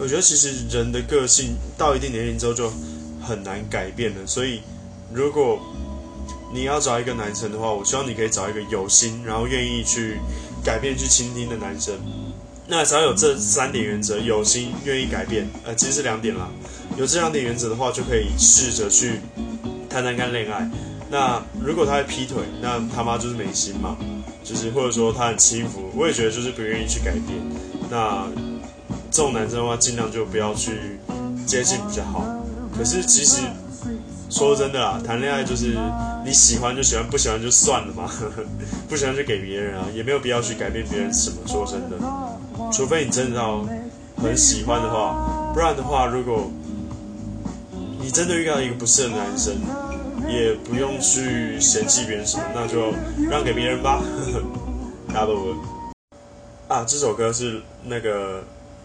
我觉得其实人的个性到一定年龄之后就很难改变了，所以如果你要找一个男生的话，我希望你可以找一个有心，然后愿意去改变、去倾听的男生。那只要有这三点原则，有心、愿意改变，呃，其实是两点啦。有这两点原则的话，就可以试着去谈谈看恋爱。那如果他会劈腿，那他妈就是没心嘛，就是或者说他很轻浮，我也觉得就是不愿意去改变。那这种男生的话，尽量就不要去接近比较好。可是其实说真的啦，谈恋爱就是你喜欢就喜欢，不喜欢就算了嘛，不喜欢就给别人啊，也没有必要去改变别人什么。说真的，除非你真的要很喜欢的话，不然的话，如果你真的遇到一个不适合的男生，也不用去嫌弃别人什么，那就让给别人吧。Double 啊，这首歌是那个